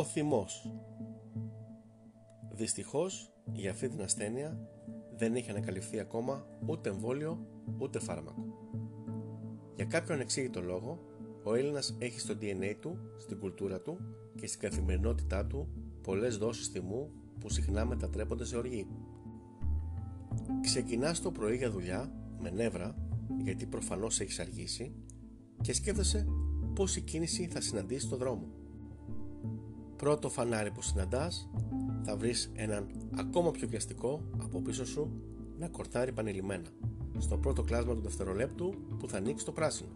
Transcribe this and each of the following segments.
Ο θυμός Δυστυχώς για αυτή την ασθένεια δεν έχει ανακαλυφθεί ακόμα ούτε εμβόλιο ούτε φάρμακο. Για κάποιο ανεξήγητο λόγο, ο Έλληνας έχει στο DNA του, στην κουλτούρα του και στην καθημερινότητά του πολλές δόσεις θυμού που συχνά μετατρέπονται σε οργή. Ξεκινάς το πρωί για δουλειά με νεύρα γιατί προφανώς έχεις αργήσει και σκέφτεσαι πόση κίνηση θα συναντήσει στο δρόμο. Πρώτο φανάρι που συναντάς θα βρεις έναν ακόμα πιο βιαστικό από πίσω σου να κορτάρει πανελειμμένα στο πρώτο κλάσμα του δευτερολέπτου που θα ανοίξει το πράσινο.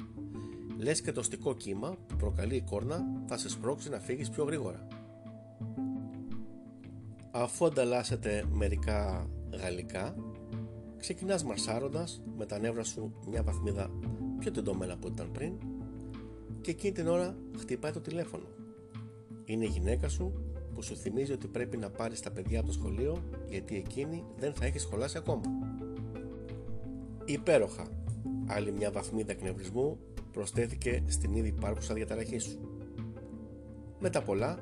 Λες και το στικό κύμα που προκαλεί η κόρνα θα σε σπρώξει να φύγεις πιο γρήγορα. Αφού ανταλλάσσετε μερικά γαλλικά, ξεκινάς μαρσάροντας με τα νεύρα σου μια βαθμίδα πιο τεντωμένα από ό,τι ήταν πριν και εκείνη την ώρα χτυπάει το τηλέφωνο. Είναι η γυναίκα σου που σου θυμίζει ότι πρέπει να πάρεις τα παιδιά από το σχολείο γιατί εκείνη δεν θα έχει σχολάσει ακόμα. Υπέροχα! Άλλη μια βαθμίδα εκνευρισμού προσθέθηκε στην ήδη υπάρχουσα διαταραχή σου. Μετά πολλά,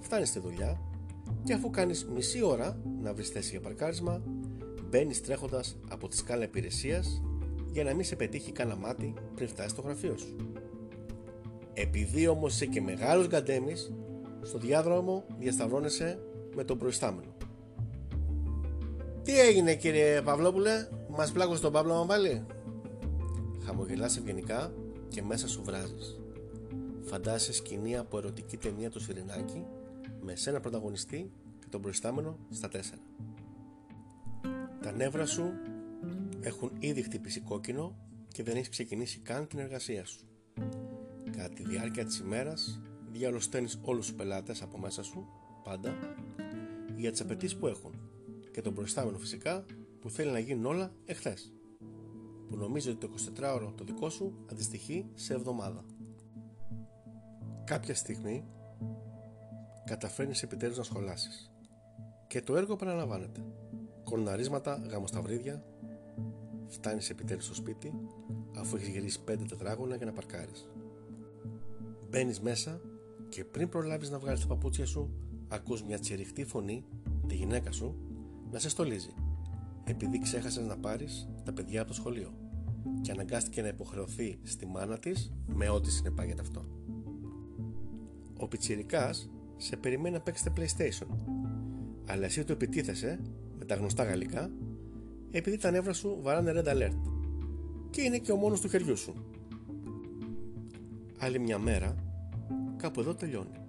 φτάνεις στη δουλειά και αφού κάνεις μισή ώρα να βρεις θέση για παρκάρισμα, μπαίνεις τρέχοντας από τη σκάλα υπηρεσίας για να μην σε πετύχει κανένα μάτι πριν φτάσεις στο γραφείο σου. Επειδή όμως είσαι και μεγάλος γκαντέμις, στο διάδρομο διασταυρώνεσαι με τον προϊστάμενο. Τι έγινε κύριε Παυλόπουλε, μας πλάκωσε τον Παύλο πάλι; Χαμογελάς ευγενικά και μέσα σου βράζεις. Φαντάσαι σκηνή από ερωτική ταινία του Σιρινάκη με σένα πρωταγωνιστή και τον προϊστάμενο στα τέσσερα. Τα νεύρα σου έχουν ήδη χτυπήσει κόκκινο και δεν έχεις ξεκινήσει καν την εργασία σου. Κατά τη διάρκεια της ημέρας διαλωσταίνεις όλους τους πελάτες από μέσα σου, πάντα, για τις απαιτήσεις που έχουν και τον προϊστάμενο φυσικά που θέλει να γίνουν όλα εχθές που νομίζει ότι το 24ωρο το δικό σου αντιστοιχεί σε εβδομάδα. Κάποια στιγμή καταφέρνεις επιτέλους να σχολάσεις και το έργο παραλαμβάνεται. Κορναρίσματα, γαμοσταυρίδια, φτάνεις επιτέλους στο σπίτι αφού έχεις γυρίσει πέντε τετράγωνα για να παρκάρεις. Μπαίνεις μέσα και πριν προλάβεις να βγάλεις τα παπούτσια σου ακούς μια τσιριχτή φωνή, τη γυναίκα σου, να σε στολίζει επειδή ξέχασες να πάρεις τα παιδιά από το σχολείο και αναγκάστηκε να υποχρεωθεί στη μάνα της με ό,τι συνεπάγεται αυτό. Ο Πιτσιρικάς σε περιμένει να παίξετε PlayStation αλλά εσύ του επιτίθεσαι με τα γνωστά γαλλικά επειδή τα νεύρα σου βαράνε red alert και είναι και ο μόνος του χεριού σου. Άλλη μια μέρα κάπου εδώ τελειώνει.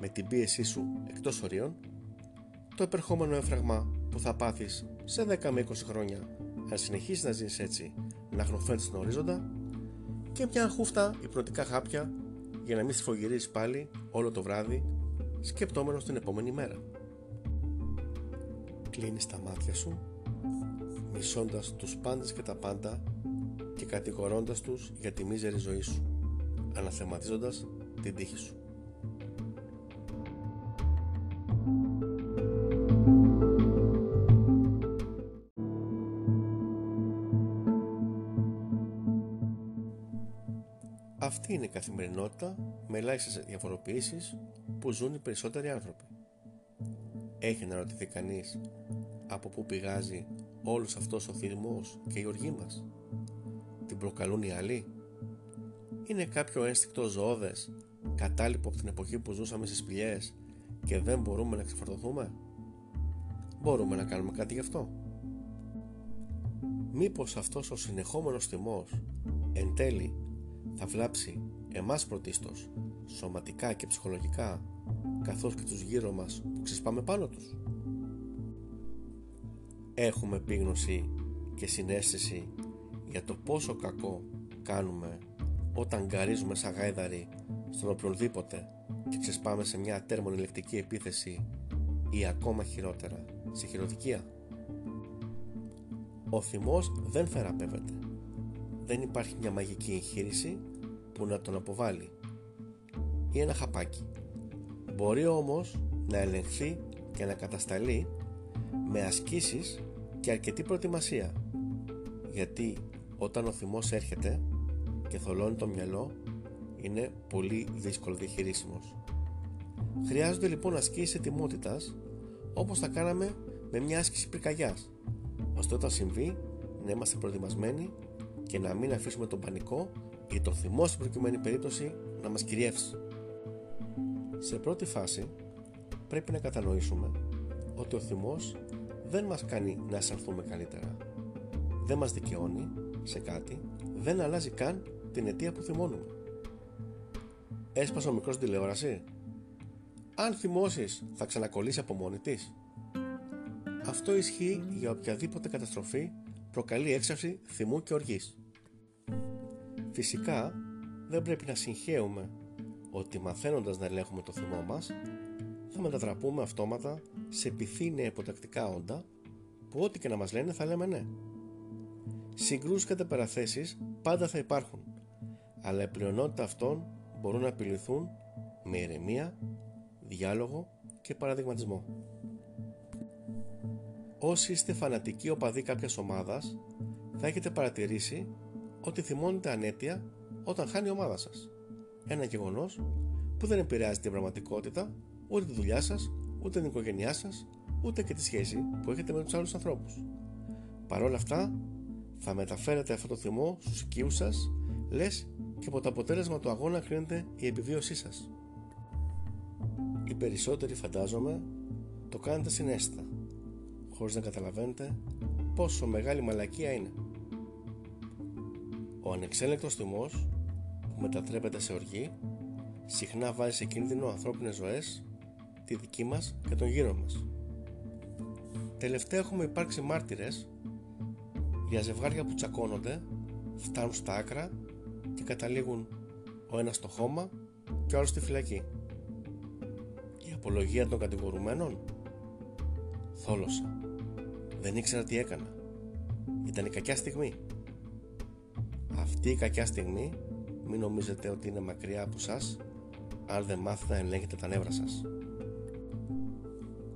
Με την πίεσή σου εκτός ορίων το επερχόμενο έφραγμα που θα πάθεις σε 10 με 20 χρόνια αν συνεχίσεις να ζεις έτσι να χνοφαίνεις στον ορίζοντα και μια χούφτα υπνοτικά χάπια για να μην σφογυρίζεις πάλι όλο το βράδυ σκεπτόμενος την επόμενη μέρα. Κλείνεις τα μάτια σου μισώντας τους πάντες και τα πάντα και κατηγορώντας τους για τη μίζερη ζωή σου αναθεματίζοντας την τύχη σου. Αυτή είναι η καθημερινότητα με ελάχιστες διαφοροποιήσεις που ζουν οι περισσότεροι άνθρωποι. Έχει να ρωτηθεί κανείς από πού πηγάζει όλος αυτός ο θυμό και η οργή μας; Την προκαλούν οι άλλοι; Είναι κάποιο ένστικτο ζωώδες κατάλοιπο από την εποχή που ζούσαμε στις σπηλιές και δεν μπορούμε να ξεφορτωθούμε; Μπορούμε να κάνουμε κάτι γι' αυτό. Μήπως αυτός ο συνεχόμενος θυμός εν τέλει θα βλάψει εμάς πρωτίστως, σωματικά και ψυχολογικά, καθώς και τους γύρω μας που ξεσπάμε πάνω τους; Έχουμε επίγνωση και συνέστηση για το πόσο κακό κάνουμε όταν γκαρίζουμε σαν γάιδαροι στον οποιονδήποτε και ξεσπάμε σε μια τερμονηλεκτική επίθεση ή ακόμα χειρότερα σε χειροδικία. Ο θυμός δεν θεραπεύεται δεν υπάρχει μια μαγική εγχείρηση που να τον αποβάλει ή ένα χαπάκι. Μπορεί όμως να ελεγχθεί και να κατασταλεί με ασκήσεις και αρκετή προετοιμασία γιατί όταν ο θυμός έρχεται και θολώνει το μυαλό είναι πολύ δύσκολο διαχειρίσιμος. Χρειάζονται λοιπόν ασκήσεις ετοιμότητας όπως θα κάναμε με μια άσκηση πυρκαγιάς ώστε όταν συμβεί να είμαστε προετοιμασμένοι και να μην αφήσουμε τον πανικό ή το θυμό στην προκειμένη περίπτωση να μας κυριεύσει. Σε πρώτη φάση πρέπει να κατανοήσουμε ότι ο θυμός δεν μας κάνει να αισθανθούμε καλύτερα. Δεν μας δικαιώνει σε κάτι, δεν αλλάζει καν την αιτία που θυμώνουμε. Έσπασε ο μικρός τηλεόραση. Αν θυμώσεις θα ξανακολλήσει από μόνη της. Αυτό ισχύει για οποιαδήποτε καταστροφή προκαλεί έξαρση θυμού και οργής. Φυσικά δεν πρέπει να συγχαίουμε ότι μαθαίνοντας να ελέγχουμε το θυμό μας θα μετατραπούμε αυτόματα σε επιθύνια υποτακτικά όντα που ό,τι και να μας λένε θα λέμε ναι. Συγκρούσεις κατά παραθέσεις πάντα θα υπάρχουν αλλά η πλειονότητα αυτών μπορούν να επιληθούν με ηρεμία, διάλογο και παραδειγματισμό. Όσοι είστε φανατικοί οπαδοί κάποιας ομάδας θα έχετε παρατηρήσει ότι θυμώνετε ανέτεια όταν χάνει η ομάδα σας. Ένα γεγονός που δεν επηρεάζει την πραγματικότητα, ούτε τη δουλειά σας, ούτε την οικογένειά σας, ούτε και τη σχέση που έχετε με τους άλλους ανθρώπους. Παρ' όλα αυτά, θα μεταφέρετε αυτό το θυμό στους οικείους σας, λες και από το αποτέλεσμα του αγώνα κρίνεται η επιβίωσή σας. Οι περισσότεροι φαντάζομαι το κάνετε συνέστητα, χωρίς να καταλαβαίνετε πόσο μεγάλη μαλακία είναι. Ο ανεξέλεγκτος θυμός που μετατρέπεται σε οργή συχνά βάζει σε κίνδυνο ανθρώπινες ζωές, τη δική μας και τον γύρο μας. Τελευταία έχουμε υπάρξει μάρτυρες για ζευγάρια που τσακώνονται, φτάνουν στα άκρα και καταλήγουν ο ένας στο χώμα και ο άλλος στη φυλακή. Η απολογία των κατηγορουμένων; Θόλωσα. Δεν ήξερα τι έκανα. Ήταν η κακιά στιγμή. Αυτή η κακιά στιγμή μην νομίζετε ότι είναι μακριά από σας αν δεν μάθετε να ελέγχετε τα νεύρα σας.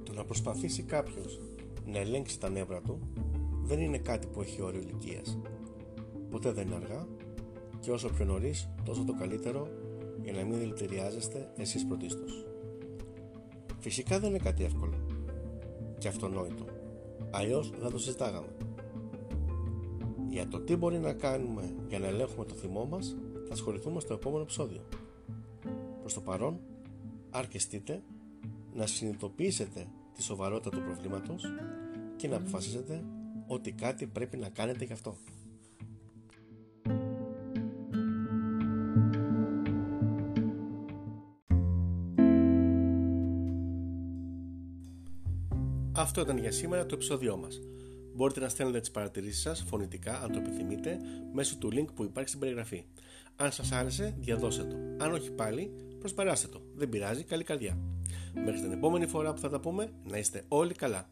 Το να προσπαθήσει κάποιος να ελέγξει τα νεύρα του δεν είναι κάτι που έχει όριο ηλικίας. Ποτέ δεν είναι αργά και όσο πιο νωρίς, τόσο το καλύτερο για να μην δηλητηριάζεστε εσείς πρωτίστως. Φυσικά δεν είναι κάτι εύκολο και αυτονόητο, αλλιώς δεν το συζητάγαμε. Για το τι μπορεί να κάνουμε για να ελέγχουμε το θυμό μας θα ασχοληθούμε στο επόμενο επεισόδιο. Προς το παρόν, αρκεστείτε να συνειδητοποιήσετε τη σοβαρότητα του προβλήματος και να αποφασίσετε ότι κάτι πρέπει να κάνετε γι' αυτό. Αυτό ήταν για σήμερα το επεισόδιό μας. Μπορείτε να στέλνετε τις παρατηρήσεις σας φωνητικά αν το επιθυμείτε μέσω του link που υπάρχει στην περιγραφή. Αν σας άρεσε διαδώστε το. Αν όχι πάλι προσπεράστε το. Δεν πειράζει, καλή καρδιά. Μέχρι την επόμενη φορά που θα τα πούμε να είστε όλοι καλά.